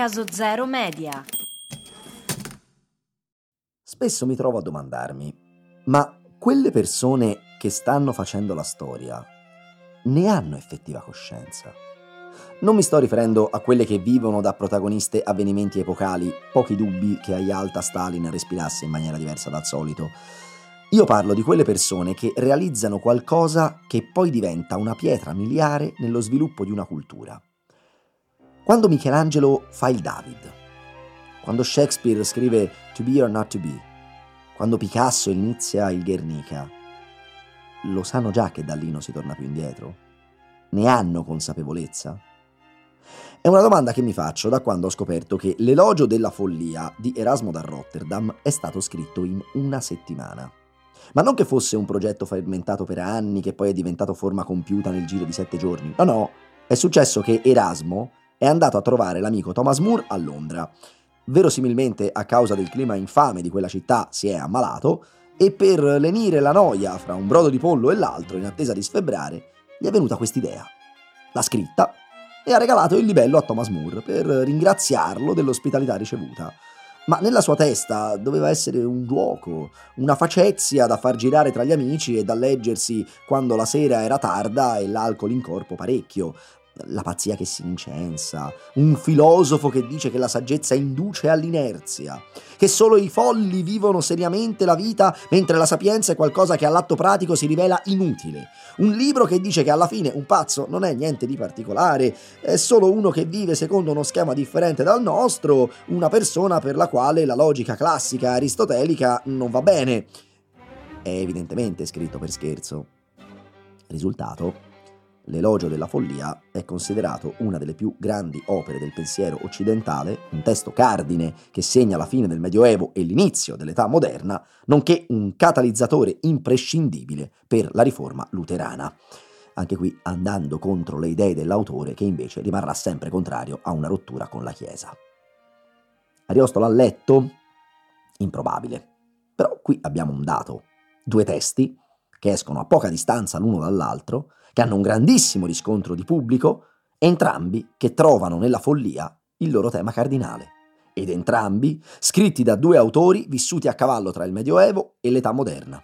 Caso Zero Media. Spesso mi trovo a domandarmi, ma quelle persone che stanno facendo la storia ne hanno effettiva coscienza? Non mi sto riferendo a quelle che vivono da protagoniste avvenimenti epocali, pochi dubbi che a Yalta Stalin respirasse in maniera diversa dal solito. Io parlo di quelle persone che realizzano qualcosa che poi diventa una pietra miliare nello sviluppo di una cultura. Quando Michelangelo fa il David, quando Shakespeare scrive To be or not to be, quando Picasso inizia il Guernica, lo sanno già che da lì non si torna più indietro? Ne hanno consapevolezza? È una domanda che mi faccio da quando ho scoperto che l'elogio della follia di Erasmo da Rotterdam è stato scritto in una settimana. Ma non che fosse un progetto fermentato per anni che poi è diventato forma compiuta nel giro di sette giorni. No, no, è successo che Erasmo è andato a trovare l'amico Thomas Moore a Londra. Verosimilmente a causa del clima infame di quella città si è ammalato e per lenire la noia fra un brodo di pollo e l'altro in attesa di sfebbrare gli è venuta quest'idea. L'ha scritta e ha regalato il libello a Thomas Moore per ringraziarlo dell'ospitalità ricevuta. Ma nella sua testa doveva essere un gioco, una facezia da far girare tra gli amici e da leggersi quando la sera era tarda e l'alcol in corpo parecchio, la pazzia che si incensa, un filosofo che dice che la saggezza induce all'inerzia, che solo i folli vivono seriamente la vita mentre la sapienza è qualcosa che all'atto pratico si rivela inutile, un libro che dice che alla fine un pazzo non è niente di particolare, è solo uno che vive secondo uno schema differente dal nostro, una persona per la quale la logica classica aristotelica non va bene. È evidentemente scritto per scherzo. Risultato? L'elogio della follia è considerato una delle più grandi opere del pensiero occidentale, un testo cardine che segna la fine del Medioevo e l'inizio dell'età moderna, nonché un catalizzatore imprescindibile per la riforma luterana. Anche qui andando contro le idee dell'autore che invece rimarrà sempre contrario a una rottura con la Chiesa. Ariosto l'ha letto? Improbabile. Però qui abbiamo un dato. Due testi che escono a poca distanza l'uno dall'altro, che hanno un grandissimo riscontro di pubblico, entrambi che trovano nella follia il loro tema cardinale, ed entrambi scritti da due autori vissuti a cavallo tra il Medioevo e l'età moderna.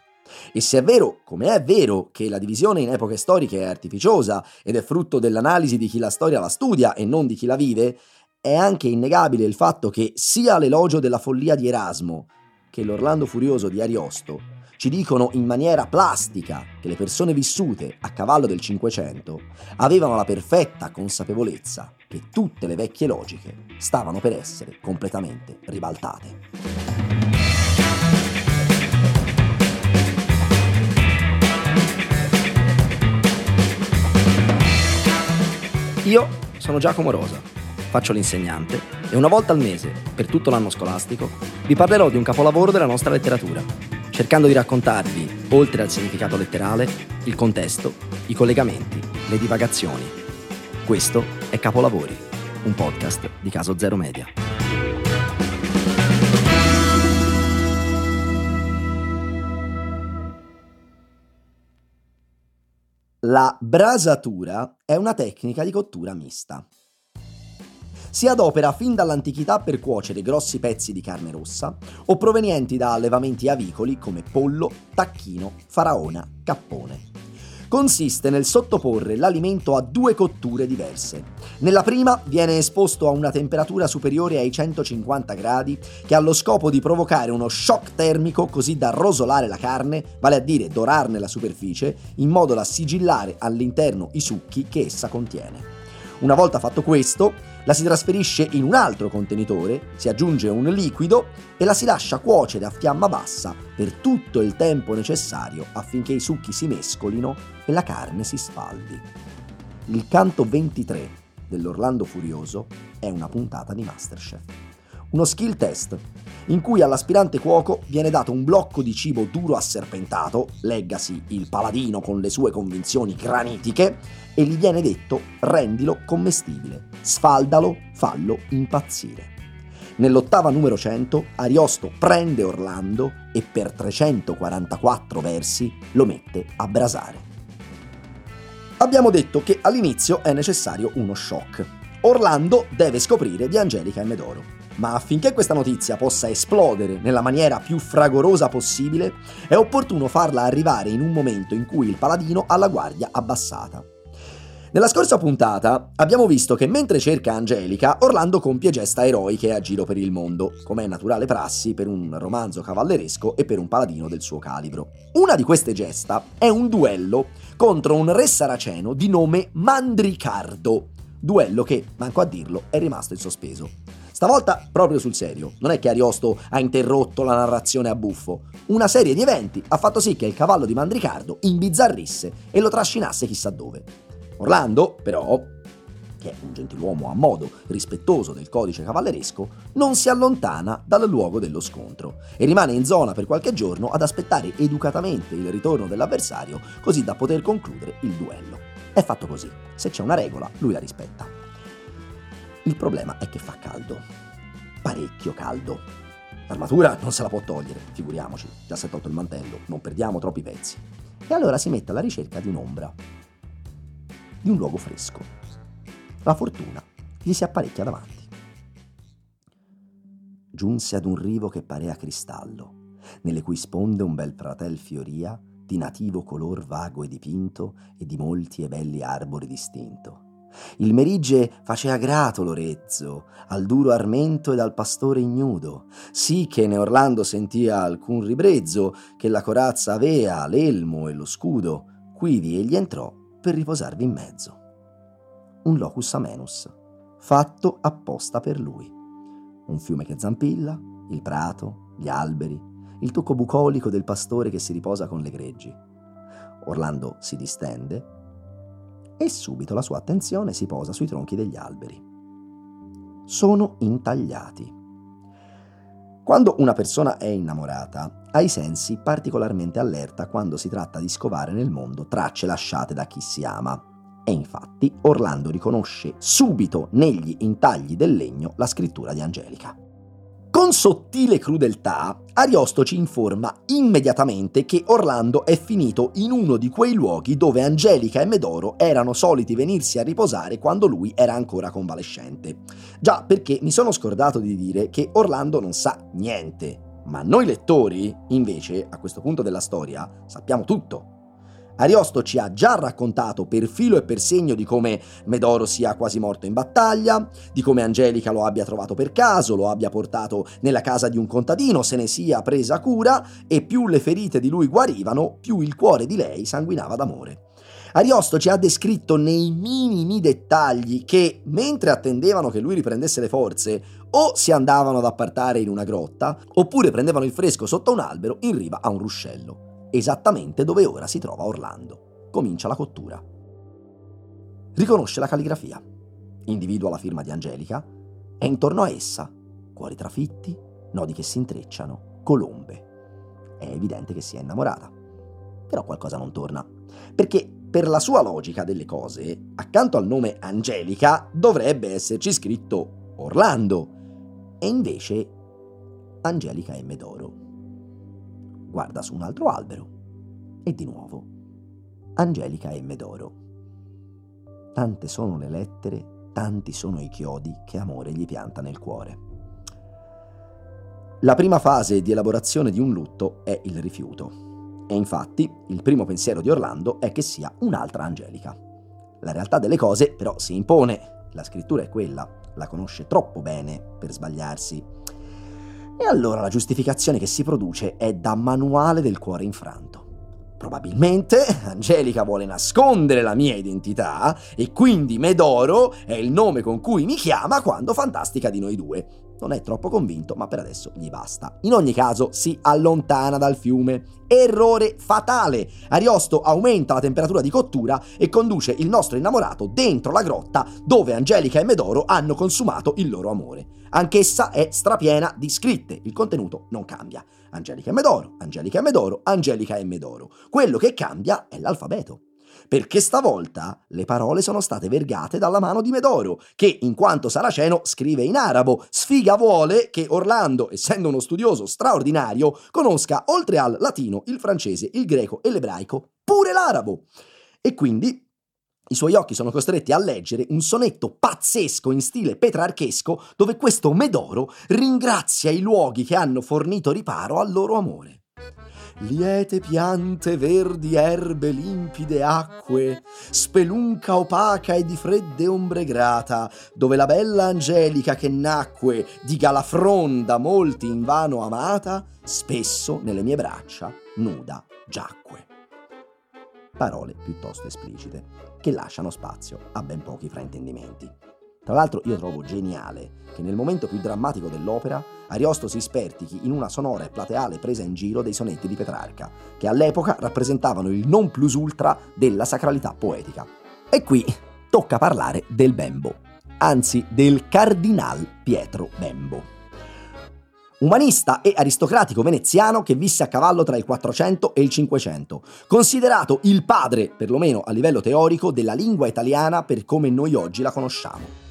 E se è vero, come è vero, che la divisione in epoche storiche è artificiosa ed è frutto dell'analisi di chi la storia la studia e non di chi la vive, è anche innegabile il fatto che sia l'elogio della follia di Erasmo che l'Orlando Furioso di Ariosto ci dicono in maniera plastica che le persone vissute a cavallo del Cinquecento avevano la perfetta consapevolezza che tutte le vecchie logiche stavano per essere completamente ribaltate. Io sono Giacomo Rosa, faccio l'insegnante e una volta al mese, per tutto l'anno scolastico, vi parlerò di un capolavoro della nostra letteratura cercando di raccontarvi, oltre al significato letterale, il contesto, i collegamenti, le divagazioni. Questo è Capolavori, un podcast di Caso Zero Media. La brasatura è una tecnica di cottura mista si adopera fin dall'antichità per cuocere grossi pezzi di carne rossa o provenienti da allevamenti avicoli come pollo, tacchino, faraona, cappone. Consiste nel sottoporre l'alimento a due cotture diverse. Nella prima viene esposto a una temperatura superiore ai 150 gradi che ha lo scopo di provocare uno shock termico così da rosolare la carne, vale a dire dorarne la superficie, in modo da sigillare all'interno i succhi che essa contiene. Una volta fatto questo, la si trasferisce in un altro contenitore, si aggiunge un liquido e la si lascia cuocere a fiamma bassa per tutto il tempo necessario affinché i succhi si mescolino e la carne si sfaldi. Il canto 23 dell'Orlando Furioso è una puntata di Masterchef. Uno skill test in cui all'aspirante cuoco viene dato un blocco di cibo duro asserpentato, leggasi il paladino con le sue convinzioni granitiche, e gli viene detto rendilo commestibile, sfaldalo, fallo impazzire. Nell'ottava numero 100 Ariosto prende Orlando e per 344 versi lo mette a brasare. Abbiamo detto che all'inizio è necessario uno shock, Orlando deve scoprire di Angelica e Medoro. Ma affinché questa notizia possa esplodere nella maniera più fragorosa possibile, è opportuno farla arrivare in un momento in cui il paladino ha la guardia abbassata. Nella scorsa puntata abbiamo visto che mentre cerca Angelica, Orlando compie gesta eroiche a giro per il mondo, come è naturale prassi per un romanzo cavalleresco e per un paladino del suo calibro. Una di queste gesta è un duello contro un re saraceno di nome Mandricardo, duello che, manco a dirlo, è rimasto in sospeso. Stavolta proprio sul serio, non è che Ariosto ha interrotto la narrazione a buffo. Una serie di eventi ha fatto sì che il cavallo di Mandricardo imbizzarrisse e lo trascinasse chissà dove. Orlando, però, che è un gentiluomo a modo, rispettoso del codice cavalleresco, non si allontana dal luogo dello scontro e rimane in zona per qualche giorno ad aspettare educatamente il ritorno dell'avversario così da poter concludere il duello. È fatto così, se c'è una regola, lui la rispetta. Il problema è che fa caldo, parecchio caldo. L'armatura non se la può togliere, figuriamoci, già si è tolto il mantello, non perdiamo troppi pezzi. E allora si mette alla ricerca di un'ombra, di un luogo fresco. La fortuna gli si apparecchia davanti. Giunse ad un rivo che parea cristallo, nelle cui sponde un bel pratel fioria di nativo color vago e dipinto e di molti e belli arbori distinto. Il merigge facea grato l'orezzo al duro armento ed al pastore ignudo, sì che ne Orlando sentia alcun ribrezzo, che la corazza avea l'elmo e lo scudo, quivi egli entrò per riposarvi in mezzo. Un locus amenus, fatto apposta per lui. Un fiume che zampilla, il prato, gli alberi, il tocco bucolico del pastore che si riposa con le greggi. Orlando si distende e subito la sua attenzione si posa sui tronchi degli alberi. Sono intagliati. Quando una persona è innamorata, ha i sensi particolarmente allerta quando si tratta di scovare nel mondo tracce lasciate da chi si ama. E infatti Orlando riconosce subito negli intagli del legno la scrittura di Angelica. Con sottile crudeltà, Ariosto ci informa immediatamente che Orlando è finito in uno di quei luoghi dove Angelica e Medoro erano soliti venirsi a riposare quando lui era ancora convalescente. Già perché mi sono scordato di dire che Orlando non sa niente, ma noi lettori, invece, a questo punto della storia, sappiamo tutto. Ariosto ci ha già raccontato per filo e per segno di come Medoro sia quasi morto in battaglia, di come Angelica lo abbia trovato per caso, lo abbia portato nella casa di un contadino, se ne sia presa cura e più le ferite di lui guarivano, più il cuore di lei sanguinava d'amore. Ariosto ci ha descritto nei minimi dettagli che, mentre attendevano che lui riprendesse le forze, o si andavano ad appartare in una grotta, oppure prendevano il fresco sotto un albero in riva a un ruscello esattamente dove ora si trova Orlando. Comincia la cottura. Riconosce la calligrafia, individua la firma di Angelica e intorno a essa cuori trafitti, nodi che si intrecciano, colombe. È evidente che si è innamorata. Però qualcosa non torna, perché per la sua logica delle cose, accanto al nome Angelica dovrebbe esserci scritto Orlando, e invece Angelica è Medoro guarda su un altro albero e di nuovo Angelica e Medoro. Tante sono le lettere, tanti sono i chiodi che amore gli pianta nel cuore. La prima fase di elaborazione di un lutto è il rifiuto. E infatti il primo pensiero di Orlando è che sia un'altra Angelica. La realtà delle cose però si impone. La scrittura è quella, la conosce troppo bene per sbagliarsi. E allora la giustificazione che si produce è da manuale del cuore infranto. Probabilmente Angelica vuole nascondere la mia identità e quindi Medoro è il nome con cui mi chiama quando fantastica di noi due. Non è troppo convinto, ma per adesso gli basta. In ogni caso si allontana dal fiume. Errore fatale! Ariosto aumenta la temperatura di cottura e conduce il nostro innamorato dentro la grotta dove Angelica e Medoro hanno consumato il loro amore. Anch'essa è strapiena di scritte, il contenuto non cambia. Angelica e Medoro, Angelica e Medoro, Angelica e Medoro. Quello che cambia è l'alfabeto perché stavolta le parole sono state vergate dalla mano di Medoro, che in quanto saraceno scrive in arabo. Sfiga vuole che Orlando, essendo uno studioso straordinario, conosca oltre al latino, il francese, il greco e l'ebraico, pure l'arabo. E quindi i suoi occhi sono costretti a leggere un sonetto pazzesco in stile petrarchesco dove questo Medoro ringrazia i luoghi che hanno fornito riparo al loro amore. Liete piante, verdi erbe, limpide acque, spelunca opaca e di fredde ombre grata, dove la bella Angelica che nacque di Galafron da molti invano amata, spesso nelle mie braccia nuda giacque. Parole piuttosto esplicite, che lasciano spazio a ben pochi fraintendimenti. Tra l'altro io trovo geniale che nel momento più drammatico dell'opera Ariosto si spertichi in una sonora e plateale presa in giro dei sonetti di Petrarca, che all'epoca rappresentavano il non plus ultra della sacralità poetica. E qui tocca parlare del Bembo, anzi del Cardinal Pietro Bembo umanista e aristocratico veneziano che visse a cavallo tra il 400 e il 500, considerato il padre, perlomeno a livello teorico, della lingua italiana per come noi oggi la conosciamo.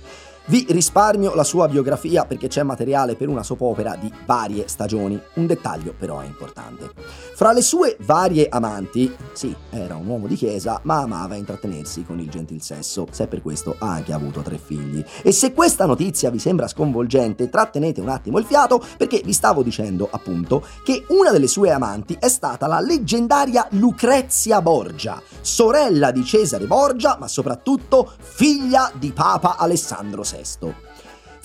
Vi risparmio la sua biografia perché c'è materiale per una soppopera di varie stagioni, un dettaglio però è importante. Fra le sue varie amanti, sì, era un uomo di chiesa, ma amava intrattenersi con il gentil sesso, se per questo ha anche avuto tre figli. E se questa notizia vi sembra sconvolgente, trattenete un attimo il fiato perché vi stavo dicendo appunto che una delle sue amanti è stata la leggendaria Lucrezia Borgia, sorella di Cesare Borgia, ma soprattutto figlia di Papa Alessandro VI.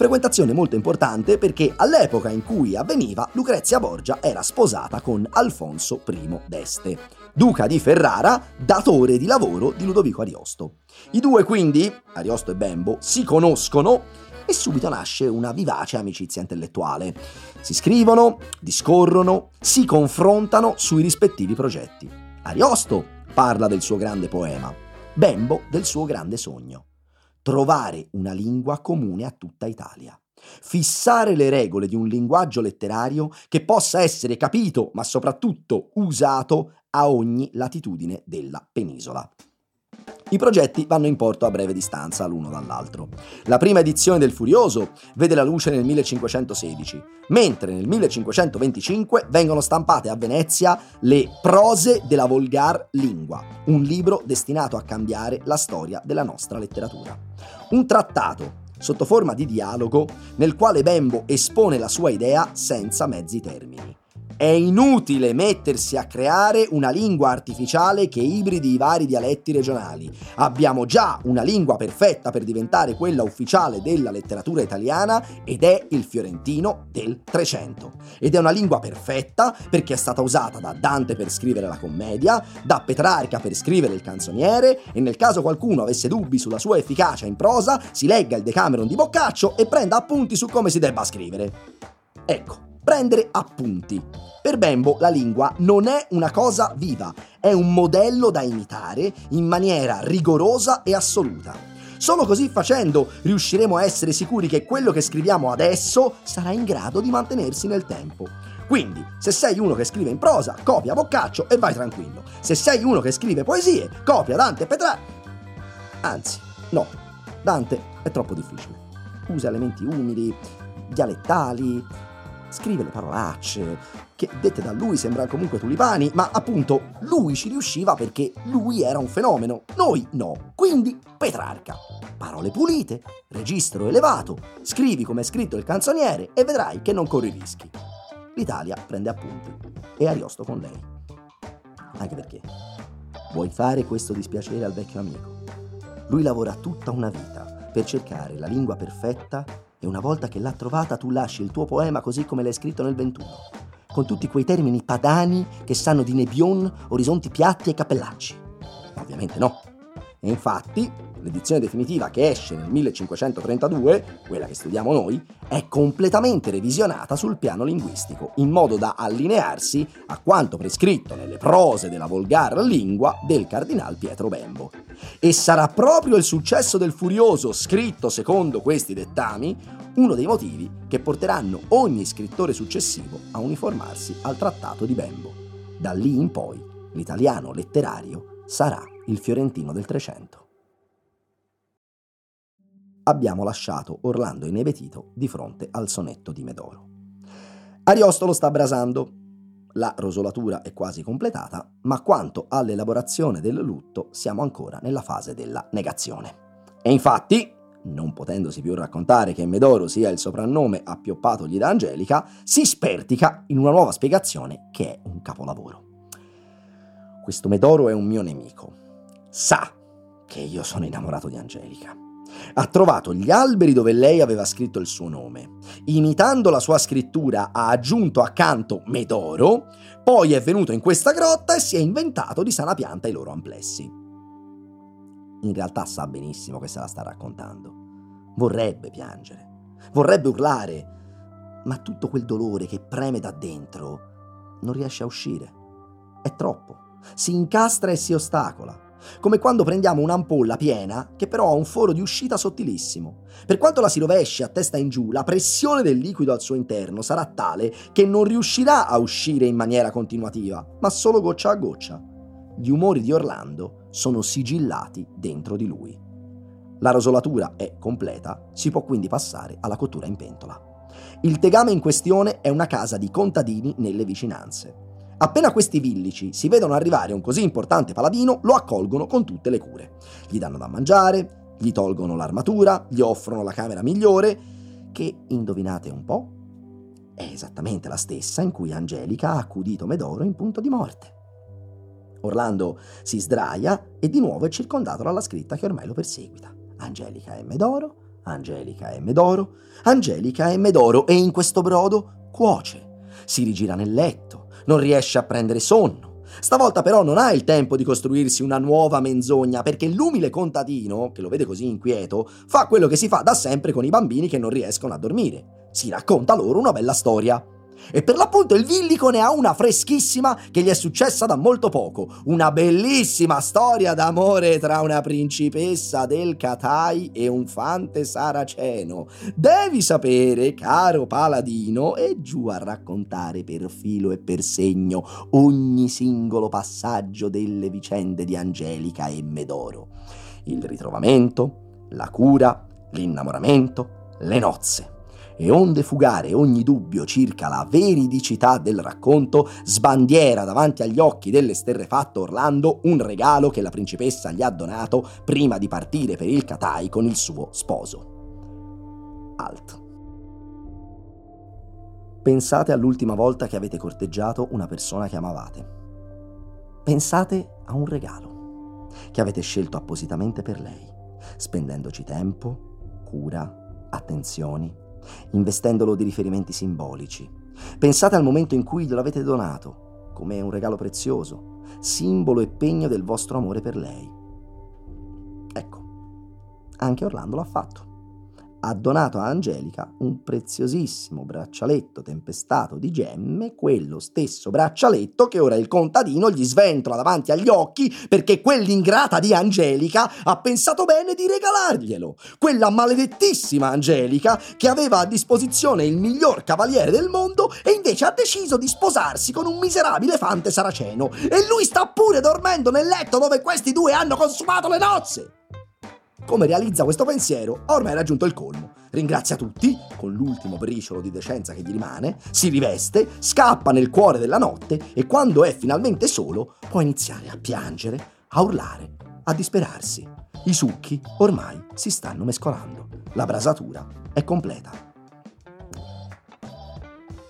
Frequentazione molto importante perché all'epoca in cui avveniva Lucrezia Borgia era sposata con Alfonso I d'Este, duca di Ferrara, datore di lavoro di Ludovico Ariosto. I due quindi, Ariosto e Bembo, si conoscono e subito nasce una vivace amicizia intellettuale. Si scrivono, discorrono, si confrontano sui rispettivi progetti. Ariosto parla del suo grande poema, Bembo del suo grande sogno trovare una lingua comune a tutta Italia. Fissare le regole di un linguaggio letterario che possa essere capito, ma soprattutto usato a ogni latitudine della penisola. I progetti vanno in porto a breve distanza l'uno dall'altro. La prima edizione del Furioso vede la luce nel 1516, mentre nel 1525 vengono stampate a Venezia le Prose della Volgar Lingua, un libro destinato a cambiare la storia della nostra letteratura. Un trattato sotto forma di dialogo nel quale Bembo espone la sua idea senza mezzi termini. È inutile mettersi a creare una lingua artificiale che ibridi i vari dialetti regionali. Abbiamo già una lingua perfetta per diventare quella ufficiale della letteratura italiana ed è il fiorentino del Trecento. Ed è una lingua perfetta perché è stata usata da Dante per scrivere la commedia, da Petrarca per scrivere il canzoniere e nel caso qualcuno avesse dubbi sulla sua efficacia in prosa, si legga il Decameron di Boccaccio e prenda appunti su come si debba scrivere. Ecco, prendere appunti. Per Bembo la lingua non è una cosa viva, è un modello da imitare in maniera rigorosa e assoluta. Solo così facendo riusciremo a essere sicuri che quello che scriviamo adesso sarà in grado di mantenersi nel tempo. Quindi, se sei uno che scrive in prosa, copia Boccaccio e vai tranquillo. Se sei uno che scrive poesie, copia Dante e Petrarca. Anzi, no, Dante è troppo difficile. Usa elementi umili, dialettali, scrive le parolacce, che dette da lui sembrano comunque tulipani, ma appunto lui ci riusciva perché lui era un fenomeno, noi no. Quindi Petrarca. Parole pulite, registro elevato, scrivi come è scritto il canzoniere e vedrai che non corri rischi. L'Italia prende appunti e Ariosto con lei. Anche perché vuoi fare questo dispiacere al vecchio amico? Lui lavora tutta una vita per cercare la lingua perfetta e una volta che l'ha trovata tu lasci il tuo poema così come l'hai scritto nel 21, con tutti quei termini padani che sanno di nebion, orizzonti piatti e cappellacci. Ovviamente no. E infatti, l'edizione definitiva che esce nel 1532, quella che studiamo noi, è completamente revisionata sul piano linguistico, in modo da allinearsi a quanto prescritto nelle prose della volgar lingua del cardinal Pietro Bembo. E sarà proprio il successo del Furioso, scritto secondo questi dettami, uno dei motivi che porteranno ogni scrittore successivo a uniformarsi al trattato di Bembo. Da lì in poi l'italiano letterario sarà il fiorentino del Trecento. Abbiamo lasciato Orlando inebetito di fronte al sonetto di Medoro. Ariosto lo sta brasando. la rosolatura è quasi completata, ma quanto all'elaborazione del lutto siamo ancora nella fase della negazione. E infatti, non potendosi più raccontare che Medoro sia il soprannome appioppatogli da Angelica, si spertica in una nuova spiegazione che è un capolavoro. Questo Medoro è un mio nemico. Sa che io sono innamorato di Angelica. Ha trovato gli alberi dove lei aveva scritto il suo nome. Imitando la sua scrittura ha aggiunto accanto Medoro, poi è venuto in questa grotta e si è inventato di sana pianta i loro amplessi in realtà sa benissimo che se la sta raccontando. Vorrebbe piangere, vorrebbe urlare, ma tutto quel dolore che preme da dentro non riesce a uscire. È troppo. Si incastra e si ostacola. Come quando prendiamo un'ampolla piena che però ha un foro di uscita sottilissimo. Per quanto la si rovesci a testa in giù, la pressione del liquido al suo interno sarà tale che non riuscirà a uscire in maniera continuativa, ma solo goccia a goccia. Gli umori di Orlando sono sigillati dentro di lui. La rosolatura è completa, si può quindi passare alla cottura in pentola. Il tegame in questione è una casa di contadini nelle vicinanze. Appena questi villici si vedono arrivare un così importante paladino, lo accolgono con tutte le cure. Gli danno da mangiare, gli tolgono l'armatura, gli offrono la camera migliore, che, indovinate un po', è esattamente la stessa in cui Angelica ha accudito Medoro in punto di morte. Orlando si sdraia e di nuovo è circondato dalla scritta che ormai lo perseguita. Angelica è Medoro, Angelica è Medoro, Angelica è Medoro e in questo brodo cuoce. Si rigira nel letto, non riesce a prendere sonno. Stavolta però non ha il tempo di costruirsi una nuova menzogna perché l'umile contadino, che lo vede così inquieto, fa quello che si fa da sempre con i bambini che non riescono a dormire. Si racconta loro una bella storia. E per l'appunto il Villico ne ha una freschissima che gli è successa da molto poco. Una bellissima storia d'amore tra una principessa del Catai e un fante saraceno. Devi sapere, caro paladino, e giù a raccontare per filo e per segno ogni singolo passaggio delle vicende di Angelica e Medoro. Il ritrovamento, la cura, l'innamoramento, le nozze e onde fugare ogni dubbio circa la veridicità del racconto, sbandiera davanti agli occhi dell'esterrefatto Orlando un regalo che la principessa gli ha donato prima di partire per il Katai con il suo sposo. Alt. Pensate all'ultima volta che avete corteggiato una persona che amavate. Pensate a un regalo che avete scelto appositamente per lei, spendendoci tempo, cura, attenzioni investendolo di riferimenti simbolici. Pensate al momento in cui glielo avete donato, come un regalo prezioso, simbolo e pegno del vostro amore per lei. Ecco, anche Orlando l'ha fatto ha donato a Angelica un preziosissimo braccialetto tempestato di gemme, quello stesso braccialetto che ora il contadino gli sventola davanti agli occhi perché quell'ingrata di Angelica ha pensato bene di regalarglielo. Quella maledettissima Angelica che aveva a disposizione il miglior cavaliere del mondo e invece ha deciso di sposarsi con un miserabile fante saraceno. E lui sta pure dormendo nel letto dove questi due hanno consumato le nozze. Come realizza questo pensiero, ha ormai raggiunto il colmo. Ringrazia tutti, con l'ultimo briciolo di decenza che gli rimane, si riveste, scappa nel cuore della notte e quando è finalmente solo può iniziare a piangere, a urlare, a disperarsi. I succhi ormai si stanno mescolando. La brasatura è completa.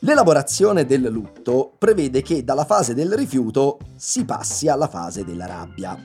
L'elaborazione del lutto prevede che dalla fase del rifiuto si passi alla fase della rabbia.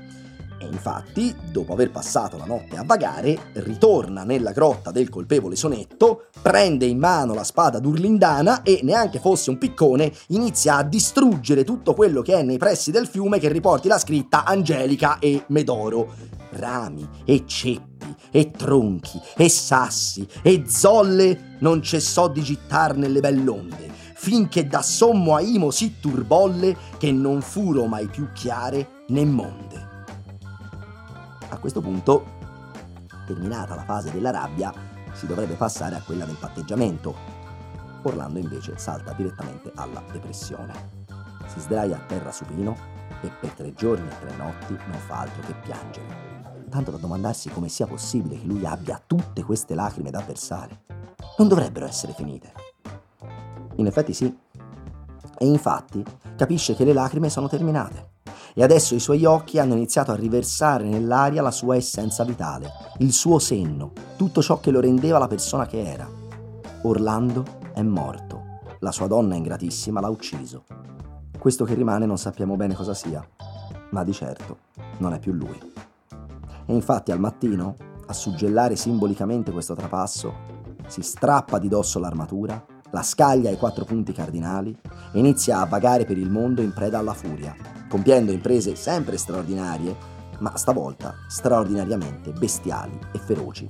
E infatti, dopo aver passato la notte a vagare, ritorna nella grotta del colpevole sonetto, prende in mano la spada d'Urlindana e, neanche fosse un piccone, inizia a distruggere tutto quello che è nei pressi del fiume che riporti la scritta Angelica e Medoro. Rami e ceppi e tronchi e sassi e zolle non cessò di gittar nelle bell'onde, finché da sommo aimo si turbolle che non furo mai più chiare né monde. A questo punto, terminata la fase della rabbia, si dovrebbe passare a quella del patteggiamento. Orlando invece salta direttamente alla depressione. Si sdraia a terra supino e per tre giorni e tre notti non fa altro che piangere. Tanto da domandarsi come sia possibile che lui abbia tutte queste lacrime da versare. Non dovrebbero essere finite. In effetti sì, E infatti capisce che le lacrime sono terminate e adesso i suoi occhi hanno iniziato a riversare nell'aria la sua essenza vitale, il suo senno, tutto ciò che lo rendeva la persona che era. Orlando è morto, la sua donna ingratissima l'ha ucciso. Questo che rimane non sappiamo bene cosa sia, ma di certo non è più lui. E infatti al mattino, a suggellare simbolicamente questo trapasso, si strappa di dosso l'armatura, la scaglia ai quattro punti cardinali e inizia a vagare per il mondo in preda alla furia, compiendo imprese sempre straordinarie, ma stavolta straordinariamente bestiali e feroci.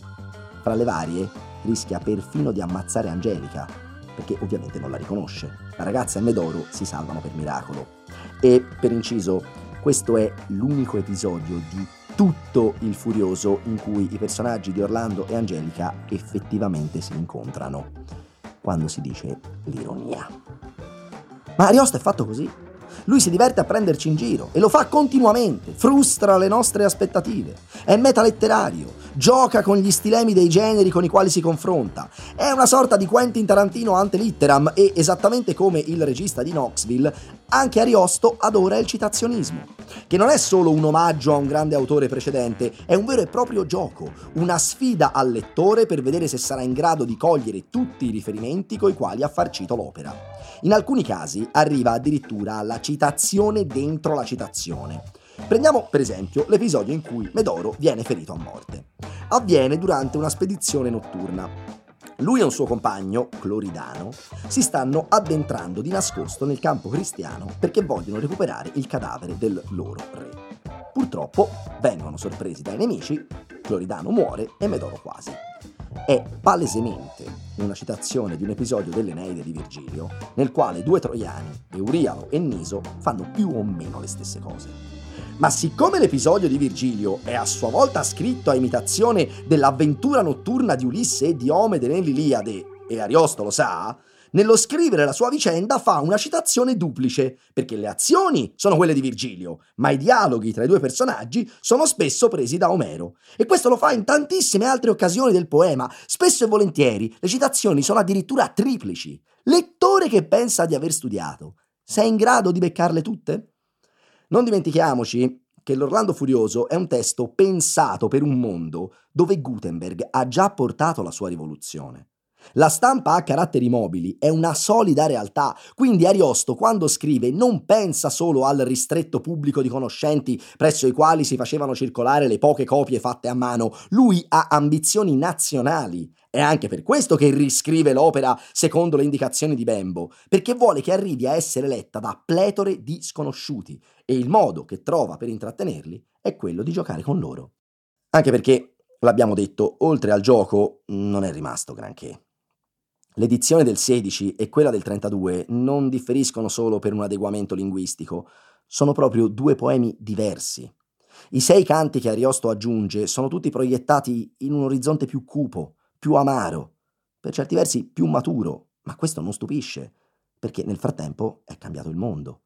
Fra le varie rischia perfino di ammazzare Angelica, perché ovviamente non la riconosce. La ragazza e Medoro si salvano per miracolo. E per inciso, questo è l'unico episodio di tutto il Furioso in cui i personaggi di Orlando e Angelica effettivamente si incontrano, quando si dice l'ironia. Ma Ariosto è fatto così. Lui si diverte a prenderci in giro e lo fa continuamente, frustra le nostre aspettative, è metaletterario, gioca con gli stilemi dei generi con i quali si confronta, è una sorta di Quentin Tarantino ante litteram e, esattamente come il regista di Knoxville, anche Ariosto adora il citazionismo, che non è solo un omaggio a un grande autore precedente, è un vero e proprio gioco, una sfida al lettore per vedere se sarà in grado di cogliere tutti i riferimenti coi quali ha farcito l'opera. In alcuni casi arriva addirittura alla citazione dentro la citazione. Prendiamo per esempio l'episodio in cui Medoro viene ferito a morte. Avviene durante una spedizione notturna. Lui e un suo compagno, Cloridano, si stanno addentrando di nascosto nel campo cristiano perché vogliono recuperare il cadavere del loro re. Purtroppo vengono sorpresi dai nemici, Cloridano muore e Medoro quasi è palesemente una citazione di un episodio dell'Eneide di Virgilio, nel quale due troiani, Eurialo e Niso, fanno più o meno le stesse cose. Ma siccome l'episodio di Virgilio è a sua volta scritto a imitazione dell'avventura notturna di Ulisse e Diomede nell'Iliade, e Ariosto lo sa, nello scrivere la sua vicenda fa una citazione duplice, perché le azioni sono quelle di Virgilio, ma i dialoghi tra i due personaggi sono spesso presi da Omero. E questo lo fa in tantissime altre occasioni del poema. Spesso e volentieri le citazioni sono addirittura triplici. Lettore che pensa di aver studiato, sei in grado di beccarle tutte? Non dimentichiamoci che L'Orlando Furioso è un testo pensato per un mondo dove Gutenberg ha già portato la sua rivoluzione. La stampa a caratteri mobili è una solida realtà, quindi Ariosto quando scrive non pensa solo al ristretto pubblico di conoscenti presso i quali si facevano circolare le poche copie fatte a mano, lui ha ambizioni nazionali. È anche per questo che riscrive l'opera secondo le indicazioni di Bembo, perché vuole che arrivi a essere letta da pletore di sconosciuti e il modo che trova per intrattenerli è quello di giocare con loro. Anche perché, l'abbiamo detto, oltre al gioco non è rimasto granché. L'edizione del 16 e quella del 32 non differiscono solo per un adeguamento linguistico, sono proprio due poemi diversi. I sei canti che Ariosto aggiunge sono tutti proiettati in un orizzonte più cupo, più amaro, per certi versi più maturo, ma questo non stupisce, perché nel frattempo è cambiato il mondo.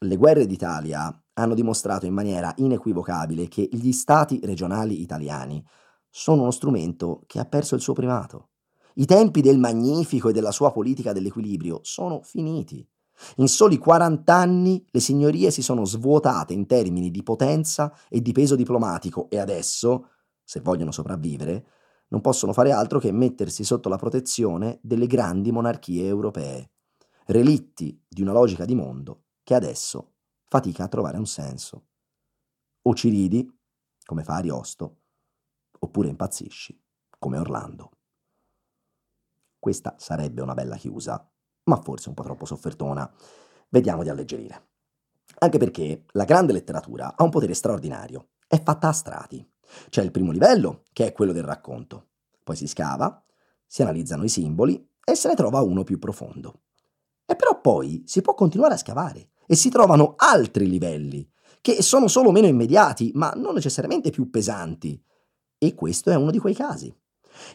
Le guerre d'Italia hanno dimostrato in maniera inequivocabile che gli stati regionali italiani sono uno strumento che ha perso il suo primato. I tempi del Magnifico e della sua politica dell'equilibrio sono finiti. In soli 40 anni le signorie si sono svuotate in termini di potenza e di peso diplomatico e adesso, se vogliono sopravvivere, non possono fare altro che mettersi sotto la protezione delle grandi monarchie europee, relitti di una logica di mondo che adesso fatica a trovare un senso. O ci ridi, come fa Ariosto, oppure impazzisci, come Orlando. Questa sarebbe una bella chiusa, ma forse un po' troppo soffertona. Vediamo di alleggerire. Anche perché la grande letteratura ha un potere straordinario, è fatta a strati. C'è il primo livello, che è quello del racconto. Poi si scava, si analizzano i simboli e se ne trova uno più profondo. E però poi si può continuare a scavare e si trovano altri livelli, che sono solo meno immediati, ma non necessariamente più pesanti. E questo è uno di quei casi.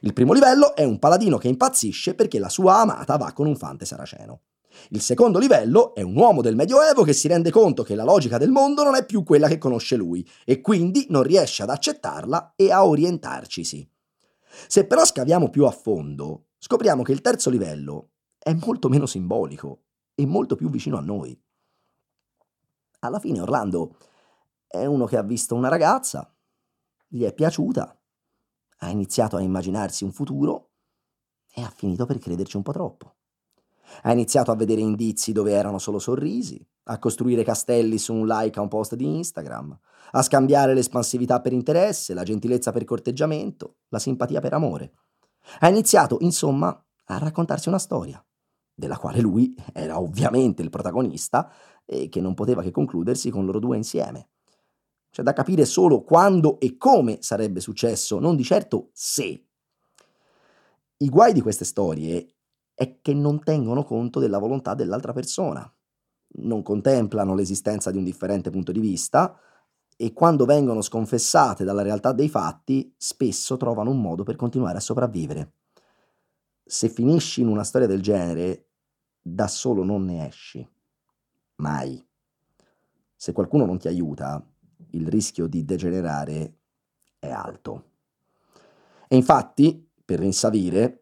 Il primo livello è un paladino che impazzisce perché la sua amata va con un fante saraceno. Il secondo livello è un uomo del Medioevo che si rende conto che la logica del mondo non è più quella che conosce lui e quindi non riesce ad accettarla e a orientarcisi. Se però scaviamo più a fondo, scopriamo che il terzo livello è molto meno simbolico e molto più vicino a noi. Alla fine Orlando è uno che ha visto una ragazza, gli è piaciuta, ha iniziato a immaginarsi un futuro e ha finito per crederci un po' troppo. Ha iniziato a vedere indizi dove erano solo sorrisi, a costruire castelli su un like a un post di Instagram, a scambiare l'espansività per interesse, la gentilezza per corteggiamento, la simpatia per amore. Ha iniziato, insomma, a raccontarsi una storia, della quale lui era ovviamente il protagonista e che non poteva che concludersi con loro due insieme. C'è da capire solo quando e come sarebbe successo, non di certo se. I guai di queste storie è che non tengono conto della volontà dell'altra persona, non contemplano l'esistenza di un differente punto di vista e quando vengono sconfessate dalla realtà dei fatti spesso trovano un modo per continuare a sopravvivere. Se finisci in una storia del genere, da solo non ne esci. Mai. Se qualcuno non ti aiuta, il rischio di degenerare è alto. E infatti, per rinsavire,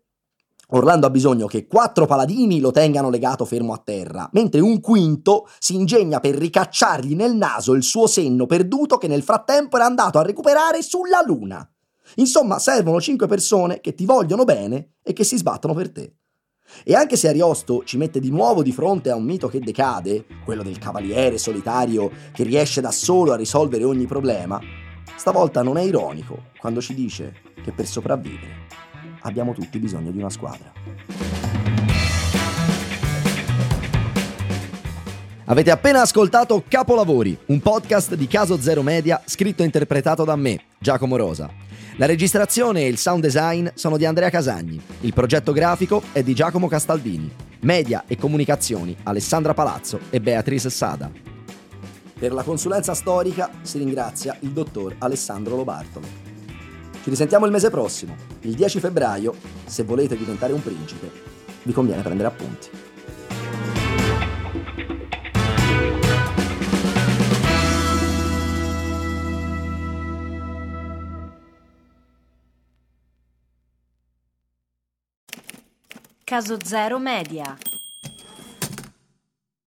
Orlando ha bisogno che quattro paladini lo tengano legato fermo a terra, mentre un quinto si ingegna per ricacciargli nel naso il suo senno perduto che nel frattempo era andato a recuperare sulla luna. Insomma, servono cinque persone che ti vogliono bene e che si sbattono per te. E anche se Ariosto ci mette di nuovo di fronte a un mito che decade, quello del cavaliere solitario che riesce da solo a risolvere ogni problema, stavolta non è ironico quando ci dice che per sopravvivere abbiamo tutti bisogno di una squadra. Avete appena ascoltato Capolavori, un podcast di Caso Zero Media scritto e interpretato da me, Giacomo Rosa. La registrazione e il sound design sono di Andrea Casagni. Il progetto grafico è di Giacomo Castaldini. Media e comunicazioni Alessandra Palazzo e Beatrice Sada. Per la consulenza storica si ringrazia il dottor Alessandro Lobartolo. Ci risentiamo il mese prossimo, il 10 febbraio. Se volete diventare un principe, vi conviene prendere appunti. Caso Zero Media.